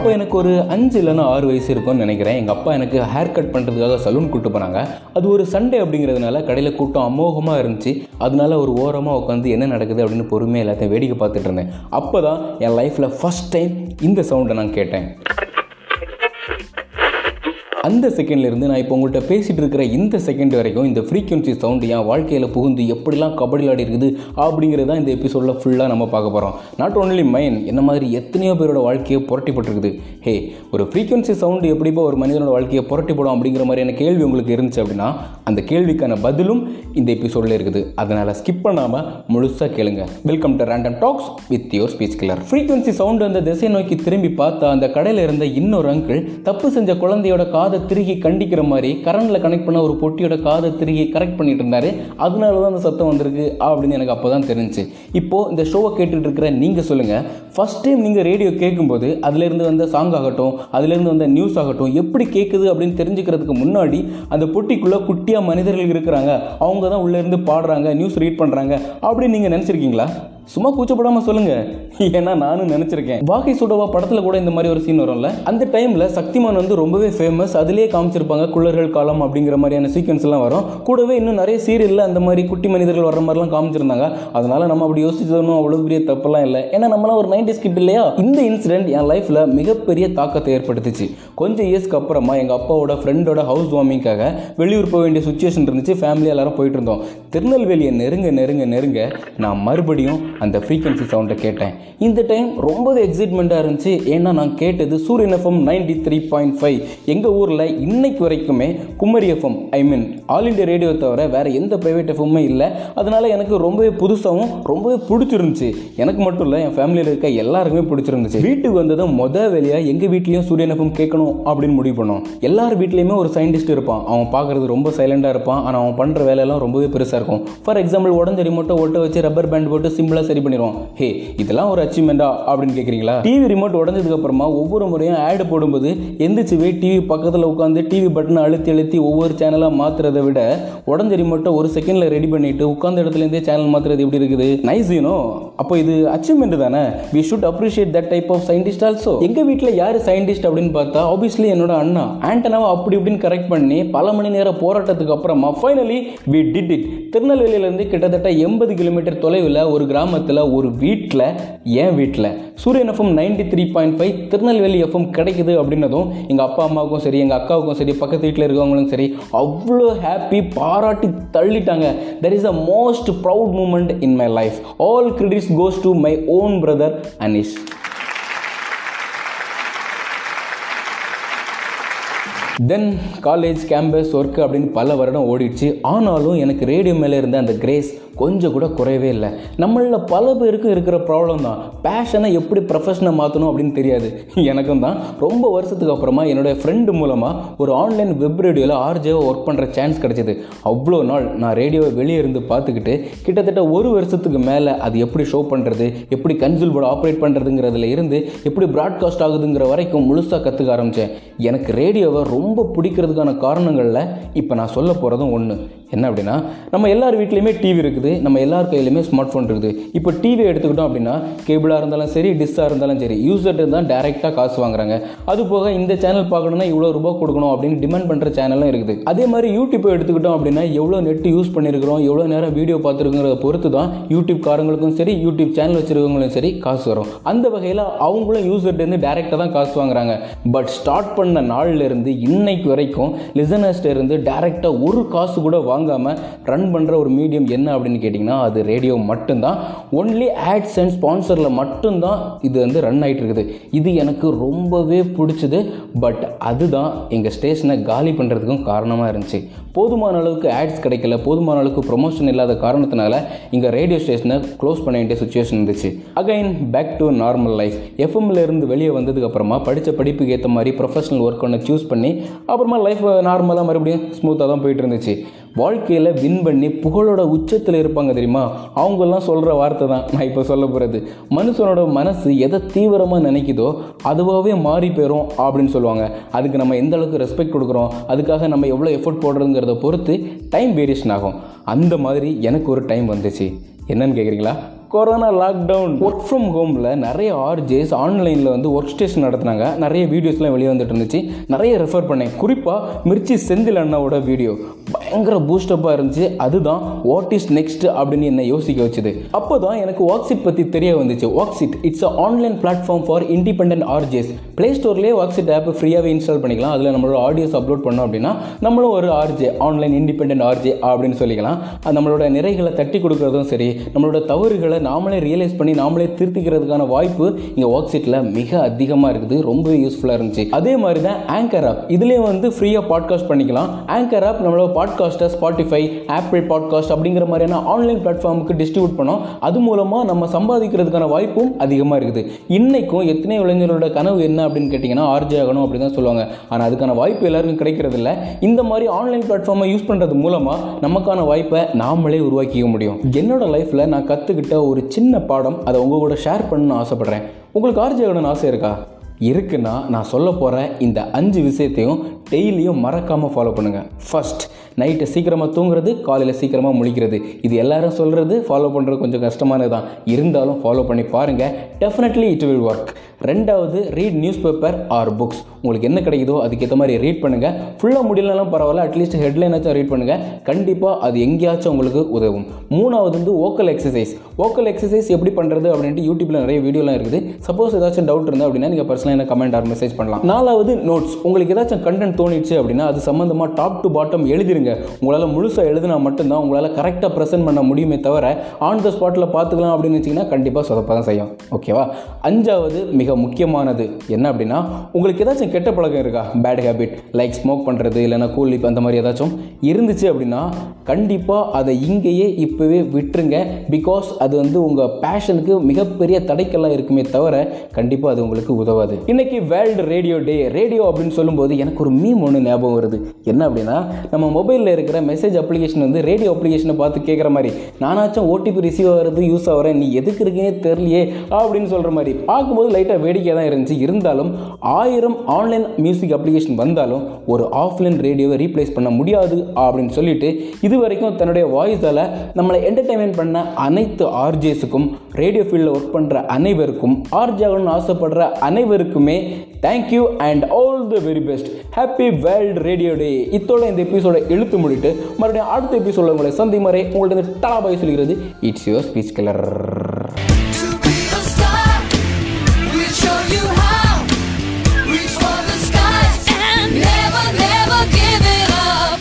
அப்போ எனக்கு ஒரு அஞ்சு இல்லைன்னா ஆறு வயசு இருக்கும்னு நினைக்கிறேன். எங்கள் அப்பா எனக்கு ஹேர் கட் பண்ணுறதுக்காக சலூன் கூட்டு போனாங்க. அது ஒரு சண்டே அப்படிங்கிறதுனால கடையில் கூட்டம் அமோகமாக இருந்துச்சு. அதனால ஒரு ஓரமாக உட்காந்து என்ன நடக்குது அப்படின்னு பொறுமையாக எல்லாத்தையும் வேடிக்கை பார்த்துட்டு இருந்தேன். அப்போ தான் என் லைஃப்பில் ஃபஸ்ட் டைம் இந்த சவுண்டை நான் கேட்டேன். அந்த செகண்ட்லேருந்து நான் இப்போ உங்கள்கிட்ட பேசிகிட்டு இருக்கிற இந்த செகண்ட் வரைக்கும் இந்த ஃப்ரீக்வன்சி சவுண்டு என் வாழ்க்கையில் புகுந்து எப்படிலாம் கபடி விளையாடி இருக்குது அப்படிங்கிறது தான் இந்த எபிசோடில் ஃபுல்லாக நம்ம பார்க்க போகிறோம் நாட் ஓன்லி மைன் என்ன மாதிரி எத்தனையோ பேரோட வாழ்க்கையை புரட்டிப்பட்டிருக்குது. ஹே ஒரு ஃப்ரீக்வன்சி சவுண்டு எப்படிப்பா ஒரு மனிதனோட வாழ்க்கையை புரட்டி போடும் அப்படிங்கிற மாதிரியான கேள்வி உங்களுக்கு இருந்துச்சு அப்படின்னா அந்த கேள்விக்கான பதிலும் இந்த எபிசோடில் இருக்குது. அதனால் ஸ்கிப் பண்ணாமல் முழுசாக கேளுங்க. Welcome to random talks with your speech killer frequency sound அந்த திசை நோக்கி திரும்பி பார்த்தா அந்த கடையில் இருந்த இன்னொரு அங்கிள் தப்பு செஞ்ச குழந்தையோட காதை திருகி கண்டிக்கிற மாதிரி கரண்டில் கனெக்ட் பண்ண ஒரு பொட்டியோட காதை திருகி கரெக்ட் பண்ணிட்டு இருந்தாரு. அதனால தான் அந்த சத்தம் வந்திருக்கு. அப்படின்னு எனக்கு அப்போ தான் தெரிஞ்சுச்சு இப்போது இந்த ஷோவை கேட்டுட்டு இருக்கிற நீங்கள் சொல்லுங்கள் ஃபஸ்ட் டைம் நீங்கள் ரேடியோ கேட்கும்போது அதுலேருந்து வந்த சாங் ஆகட்டும் அதுலேருந்து வந்த நியூஸ் ஆகட்டும் எப்படி கேட்குது அப்படின்னு தெரிஞ்சுக்கிறதுக்கு முன்னாடி அந்த பொட்டிக்குள்ளே குட்டியாக மனிதர்கள் இருக்கிறாங்க. அவங்க தான் உள்ளேருந்து பாடுறாங்க நியூஸ் ரீட் பண்ணுறாங்க அப்படின்னு நீங்கள் நினச்சிருக்கீங்களா? சும்மா கூச்சப்படாமல் சொல்லுங்க. ஏன்னா நானும் நினச்சிருக்கேன். வாகை சுடவா படத்தில் கூட இந்த மாதிரி ஒரு சீன் வரும்ல? அந்த டைமில் சக்திமான் வந்து ரொம்பவே ஃபேமஸ் அதிலேயே காமிச்சிருப்பாங்க குள்ளர்கள் காலம் அப்படிங்கிற மாதிரியான சீக்வன்ஸ் எல்லாம் வரும். கூடவே இன்னும் நிறைய சீரியலில் அந்த மாதிரி குட்டி மனிதர்கள் வர்ற மாதிரிலாம் காமிச்சிருந்தாங்க. அதனால நம்ம அப்படி யோசிச்சதும் அவ்வளோ பெரிய தப்பெல்லாம் இல்லை. ஏன்னா நம்மளாம் ஒரு நைன்டி ஸ்கிட் இல்லையா? இந்த இன்சிடென்ட் என் லைஃப்பில் மிகப்பெரிய தாக்கத்தை ஏற்படுத்துச்சு. கொஞ்சம் இயர்ஸ்க்கு அப்புறமா எங்கள் அப்பாவோட ஃப்ரெண்டோட ஹவுஸ் வார்மிங்காக வெளியூர் போக வேண்டிய சுச்சுவேஷன் இருந்துச்சு. ஃபேமிலி எல்லாரும் போயிட்டு இருந்தோம். திருநெல்வேலியை நெருங்க நெருங்க நெருங்க நான் மறுபடியும் அந்த ஃப்ரீக்வன்சி சவுண்டை கேட்டேன். இந்த டைம் ரொம்பவே எக்ஸைட்மெண்ட்டாக இருந்துச்சு. ஏன்னா நான் கேட்டது Suryan FM ninety three point five எங்கள் ஊரில் இன்னைக்கு வரைக்குமே Kumari FM I mean All India radio தவிர வேறு எந்த ப்ரைவேட் எஃப்எம்மே இல்லை. அதனால் எனக்கு ரொம்பவே புதுசாகவும் ரொம்பவே பிடிச்சிருந்துச்சு. எனக்கு மட்டும் இல்லை என் ஃபேமிலியில் இருக்க எல்லாருக்குமே பிடிச்சிருந்துச்சு. வீட்டுக்கு வந்ததும் மொதல் வேலையாக எங்கள் வீட்லேயும் சூரியன் எஃப்எம் கேட்கணும் அப்படின்னு முடிவு பண்ணோம். எல்லார் வீட்லேயுமே ஒரு சயின்டிஸ்ட் இருப்பான். அவன் பார்க்குறது ரொம்ப சைலண்டாக இருப்பான். ஆனால் அவன் பண்ணுற வேலையெல்லாம் ரொம்பவே பெருசாக இருக்கும். ஃபார் எக்ஸாம்பிள் உடஞ்ச ரிமோட்டை ஒட்ட வச்சு ரப்பர் பேண்ட் போட்டு சிம்பிளாக சரி பண்ணிடுவான் ஹே இதெல்லாம் ஒரு அச்சீவ்மெண்ட்டா அப்படின்னு கேட்குறீங்களா டிவி ரிமோட் உடஞ்சதுக்கு அப்புறமா ஒவ்வொரு முறையும் ஆட் போடும்போது எந்திரிச்சு போய் டிவி பக்கத்தில் உட்காந்து டிவி பட்டனை அழுத்தி அழுத்தி ஒவ்வொரு சேனலாக மாற்றுறதை விட உடஞ்ச ரிமோட்டை ஒரு செகண்டில் ரெடி பண்ணிட்டு உட்காந்த இடத்துலேருந்தே சேனல் மாற்றுறது எப்படி இருக்குது? நைஸ் யூனோ அப்போ இது அச்சீவ்மெண்ட் தானே? We should appreciate that type of scientist also எங்கள் வீட்டில் யார் சயின்டிஸ்ட் அப்படின்னு பார்த்தா ஆப்வியஸ்லி என்னோட அண்ணா. ஆண்டனாவை அப்படி இப்படின்னு கரெக்ட் பண்ணி பல மணி நேர போராட்டத்துக்கு அப்புறமா ஃபைனலி வி டிட் இட் திருநெல்வேலியிலேருந்து கிட்டத்தட்ட எண்பது கிலோமீட்டர் தொலைவில் ஒரு கிராமத்தில் ஒரு வீட்டில் என் வீட்டில் Suryan FM ninety three point five Tirunelveli FM கிடைக்குது அப்படின்னதும் எங்கள் அப்பா அம்மாவுக்கும் சரி எங்கள் அக்காவுக்கும் சரி பக்கத்து வீட்டில் இருக்கவங்களும் சரி அவ்வளோ ஹாப்பி பாராட்டி தள்ளிட்டாங்க. There is a most proud moment in my life all credits goes to my own brother Anish then college campus work அப்படின்னு பல வருடம் ஓடிடுச்சு. ஆனாலும் எனக்கு ரேடியோ மேலே இருந்த அந்த கிரேஸ் கொஞ்சம் கூட குறையவே இல்லை. நம்மளில் பல பேருக்கும் இருக்கிற ப்ராப்ளம் தான். பேஷனை எப்படி ப்ரொஃபஷனை மாற்றணும் அப்படின்னு தெரியாது. எனக்கும் தான். ரொம்ப வருஷத்துக்கு அப்புறமா என்னுடைய ஃப்ரெண்டு மூலமாக ஒரு ஆன்லைன் வெப் ரேடியோவில் ஆர்ஜேவை ஒர்க் பண்ணுற சான்ஸ் கிடச்சிது. அவ்வளோ நாள் நான் ரேடியோவை வெளியே இருந்து பார்த்துக்கிட்டு கிட்டத்தட்ட ஒரு வருஷத்துக்கு மேலே அது எப்படி ஷோ பண்ணுறது எப்படி கன்சூல் போர்டு ஆப்ரேட் பண்ணுறதுங்கிறதுல இருந்து எப்படி ப்ராட்காஸ்ட் ஆகுதுங்கிற வரைக்கும் முழுசாக கற்றுக்க ஆரம்பித்தேன் எனக்கு ரேடியோவை ரொம்ப ரொம்ப பிடிக்கிறதுக்கான காரணங்களில் இப்போ நான் சொல்ல போகிறதும் ஒன்று என்ன அப்படின்னா நம்ம எல்லார் வீட்லேயுமே டிவி இருக்குது நம்ம எல்லார் கையிலையுமே ஸ்மார்ட் ஃபோன் இருக்குது. இப்போ டிவி எடுத்துக்கிட்டோம் அப்படின்னா கேபிளாக இருந்தாலும் சரி டிஷ்ஷாக இருந்தாலும் சரி யூசர்ட்டு தான் டேரெக்டாக காசு வாங்குறாங்க. அது போக இந்த சேனல் பார்க்கணுன்னா இவ்வளோ ரூபா கொடுக்கணும் அப்படின்னு டிமாண்ட் பண்ணுற சேனலும் இருக்குது. அதே மாதிரி யூடியூப் எடுத்துக்கிட்டோம் அப்படின்னா எவ்வளோ நெட் யூஸ் பண்ணியிருக்கிறோம் எவ்வளோ நேரம் வீடியோ பார்த்துருக்குங்கிறத பொறுத்து தான் யூடியூப் காரங்களுக்கும் சரி யூடியூப் சேனல் வச்சுருக்கவங்களும் சரி காசு வரும். அந்த வகையில் அவங்களும் யூசர்ட்டேருந்து டேரெக்டாக தான் காசு வாங்குறாங்க. பட் ஸ்டார்ட் பண்ண நாள்லேருந்து இருந்து இன்னைக்கு வரைக்கும் லிசனர்ஸ்ட இருந்து டேரெக்டாக ஒரு காசு கூட வாங்காமல் ரன் பண்ணுற ஒரு மீடியம் என்ன அப்படின்னு கேட்டிங்கன்னா அது ரேடியோ மட்டும்தான். ஒன்லி ஆட்ஸ் அண்ட் ஸ்பான்சரில் மட்டும்தான் இது வந்து ரன் ஆகிட்டு இருக்குது. இது எனக்கு ரொம்பவே பிடிச்சது. பட் அதுதான் எங்கள் ஸ்டேஷனை காலி பண்ணுறதுக்கும் காரணமாக இருந்துச்சு. போதுமான அளவுக்கு ஆட்ஸ் கிடைக்கல. போதுமான அளவுக்கு ப்ரொமோஷன் இல்லாத காரணத்தினால இங்கே ரேடியோ ஸ்டேஷனை க்ளோஸ் பண்ண வேண்டிய சுச்சுவேஷன் இருந்துச்சு. Again back to normal life எஃப்எம்லேருந்து வெளியே வந்ததுக்கப்புறமா படித்த படிப்புக்கு ஏற்ற மாதிரி ப்ரொஃபஷனல் ஒர்க் ஒன்று சூஸ் பண்ணி அப்புறமா லைஃப் நார்மலாக மறுபடியும் ஸ்மூத்தாக தான் போயிட்டு இருந்துச்சு. வாழ்க்கையில் வின் பண்ணி புகழோட உச்சத்தில் இருப்பாங்க தெரியுமா? அவங்கெல்லாம் சொல்கிற வார்த்தை தான் நான் இப்போ சொல்ல போகிறது மனுஷனோட மனசு எதை தீவிரமாக நினைக்குதோ அதுவாகவே மாறி போயிடும் அப்படின்னு சொல்லுவாங்க. அதுக்கு நம்ம எந்த அளவுக்கு ரெஸ்பெக்ட் கொடுக்குறோம்? அதுக்காக நம்ம எவ்வளோ எஃபோர்ட் போடுறதுங்கிறத பொறுத்து டைம் வேரியேஷன் ஆகும். அந்த மாதிரி எனக்கு ஒரு டைம் வந்துச்சு. என்னன்னு கேட்குறீங்களா கொரோனா லாக்டவுன் ஒர்க் ஃப்ரம் ஹோமில் நிறைய ஆர்ஜேஸ் ஆன்லைனில் வந்து ஒர்க் ஸ்டேஷன் நடத்துனாங்க. நிறைய வீடியோஸ்லாம் வெளியே வந்துட்டு இருந்துச்சு. நிறைய ரெஃபர் பண்ணேன். குறிப்பாக மிர்ச்சி செந்தில் அண்ணாவோட வீடியோ பயங்கர பூஸ்டப்பாக இருந்துச்சு. அதுதான் வாட் இஸ் நெக்ஸ்ட் அப்படின்னு என்னை யோசிக்க வச்சுது. அப்போ தான் எனக்கு வாக்ஸிட் பற்றி தெரிய வந்துச்சு. Voxit it's a online platform for independent RJs play ஸ்டோர்லேயே வாக்ஸிட் app ஃப்ரீயாகவே இன்ஸ்டால் பண்ணிக்கலாம். அதில் நம்மளோட ஆடியோஸ் அப்லோட் பண்ணோம் அப்படின்னா நம்மளும் ஒரு ஆர்ஜே ஆன்லைன் இண்டிபெண்டன்ட் ஆர்ஜே அப்படின்னு சொல்லிக்கலாம். நம்மளோட நிறைகளை தட்டி கொடுக்குறதும் சரி நம்மளோட தவறுகளை நாமளே ரியலைஸ் பண்ணி நாமளே திருத்திக்கிறதுக்கான வாய்ப்பு இங்கே வாக்ஸிட்டில் மிக அதிகமாக இருக்குது. ரொம்ப யூஸ்ஃபுல்லாக இருந்துச்சு. அதே மாதிரி தான் ஆங்கர் ஆப் இதுலேயே வந்து ஃப்ரீயாக பாட்காஸ்ட் பண்ணிக்கலாம். ஆங்கர் ஆப் நம்மளோட பாட்காஸ்ட்டை ஸ்பாட்டிஃபை ஆப்பிள் பாட்காஸ்ட் அப்படிங்கிற மாதிரியான ஆன்லைன் பிளாட்ஃபார்முக்கு டிஸ்ட்ரிபியூட் பண்ணோம். அது மூலமாக நம்ம சம்பாதிக்கிறதுக்கான வாய்ப்பும் அதிகமாக இருக்குது. இன்றைக்கும் எத்தனை இளைஞர்களோட கனவு என்ன அப்படின்னு கேட்டிங்கன்னா ஆர்ஜி ஆகணும் அப்படின்னு தான் சொல்லுவாங்க. ஆனால் அதுக்கான வாய்ப்பு எல்லாருக்கும் கிடைக்கிறது இல்லை. இந்த மாதிரி ஆன்லைன் பிளாட்ஃபார்மை யூஸ் பண்ணுறது மூலமாக நமக்கான வாய்ப்பை நாமளே உருவாக்கிக்க முடியும். என்னோட லைஃப்பில் நான் கற்றுக்கிட்ட ஒரு சின்ன பாடம் அதை உங்கள் கூட ஷேர் பண்ணணும்னு ஆசைப்பட்றேன். உங்களுக்கு ஆர்ஜி ஆகணும்னு ஆசை இருக்கா? இருக்குன்னா நான் சொல்ல போகிற இந்த அஞ்சு விஷயத்தையும் டெய்லியும் மறக்காமல் ஃபாலோ பண்ணுங்கள் ஃபர்ஸ்ட் நைட்டு சீக்கிரமாக தூங்குறது காலையில் சீக்கிரமாக முழிக்கிறது. இது எல்லாரும் சொல்கிறது ஃபாலோ பண்ணுறது கொஞ்சம் கஷ்டமானது தான் இருந்தாலும் ஃபாலோ பண்ணி பாருங்கள் டெஃபினெட்லி இட் வில் ஒர்க் ரெண்டாவது read news paper or books உங்களுக்கு என்ன கிடைக்குதோ அதுக்கேற்ற மாதிரி ரீட் பண்ணுங்கள் ஃபுல்லாக முடியலனாலும் பரவாயில்ல அட்லீஸ்ட் ஹெட்லைனாச்சும் ரீட் பண்ணுங்கள் கண்டிப்பாக அது எங்கேயாச்சும் உங்களுக்கு உதவும். மூணாவது வந்து ஓக்கல் எக்ஸசைஸ் ஓக்கல் எக்ஸசைஸ் எப்படி பண்ணுறது அப்படின்ட்டு யூடியூப்பில் நிறைய வீடியோலாம் இருக்குது. சப்போஸ் ஏதாச்சும் டவுட் இருந்தால் அப்படின்னா நீங்கள் பர்சனலாக என்ன கமெண்ட் ஆர் மெசேஜ் பண்ணலாம். நாலாவது நோட்ஸ் உங்களுக்கு ஏதாச்சும் கண்டென்ட் தோணிச்சு அப்படின்னா அது சம்மந்தமாக டாப் டு பாட்டம் எழுதிருங்க. உங்களால் முழுசாக எழுதினா மட்டும்தான் உங்களால் கரெக்டாக ப்ரெசென்ட் பண்ண முடியுமே தவிர ஆன் த ஸ்பாட்டில் பார்த்துக்கலாம் அப்படின்னு வச்சிங்கன்னா கண்டிப்பாக சொதப்ப தான் செய்யும். ஓகேவா அஞ்சாவது மிக முக்கியமானது என்ன அப்படின்னா உங்களுக்கு ஏதாச்சும் கெட்ட பழக்கம் இருக்கா? பேட் ஹேபிட் லைக் ஸ்மோக் பண்ணுறது இல்லைனா கூல் லிப் அந்த மாதிரி ஏதாச்சும் இருந்துச்சு அப்படின்னா கண்டிப்பாக அதை இங்கேயே இப்போவே விட்டுருங்க. பிகாஸ் அது வந்து உங்கள் பேஷனுக்கு மிகப்பெரிய தடைக்கெல்லாம் இருக்குமே தவிர கண்டிப்பாக அது உங்களுக்கு உதவாது. இன்னைக்கு வேர்ல்டு ரேடியோ டே ரேடியோ அப்படின்னு சொல்லும்போது எனக்கு ஒரு மீம் ஒன்று ஞாபகம் வருது. என்ன அப்படின்னா நம்ம மொபைல் மொபைலில் இருக்கிற மெசேஜ் அப்ளிகேஷன் வந்து ரேடியோ அப்ளிகேஷனை பார்த்து கேட்குற மாதிரி நானாச்சும் ஓடிபி ரிசீவ் ஆகிறது யூஸ் ஆகிறேன் நீ எதுக்கு இருக்கீங்க தெரியலையே அப்படின்னு சொல்கிற மாதிரி. பார்க்கும்போது லைட்டாக வேடிக்கையாக தான் இருந்துச்சு. இருந்தாலும் ஆயிரம் ஆன்லைன் மியூசிக் அப்ளிகேஷன் வந்தாலும் ஒரு ஆஃப்லைன் ரேடியோவை ரீப்ளேஸ் பண்ண முடியாது அப்படின்னு சொல்லிட்டு இது வரைக்கும் தன்னுடைய வாய்ஸால் நம்மளை என்டர்டைன்மெண்ட் பண்ண அனைத்து ஆர்ஜேஸுக்கும் ரேடியோ ஃபீல்டில் ஒர்க் பண்ணுற அனைவருக்கும் ஆர்ஜே ஆகணும்னு ஆசைப்படுற அனைவருக்குமே thank you and all the very best happy world radio day இத்தோட இந்த எபிசோட எழுப்பி முடிட்டு மறுபடியும் அடுத்த எபிசோட உங்களை சந்தி மறை உங்கள்ட்ட டலாபாய் சொல்கிறது. It's your speech கிளர்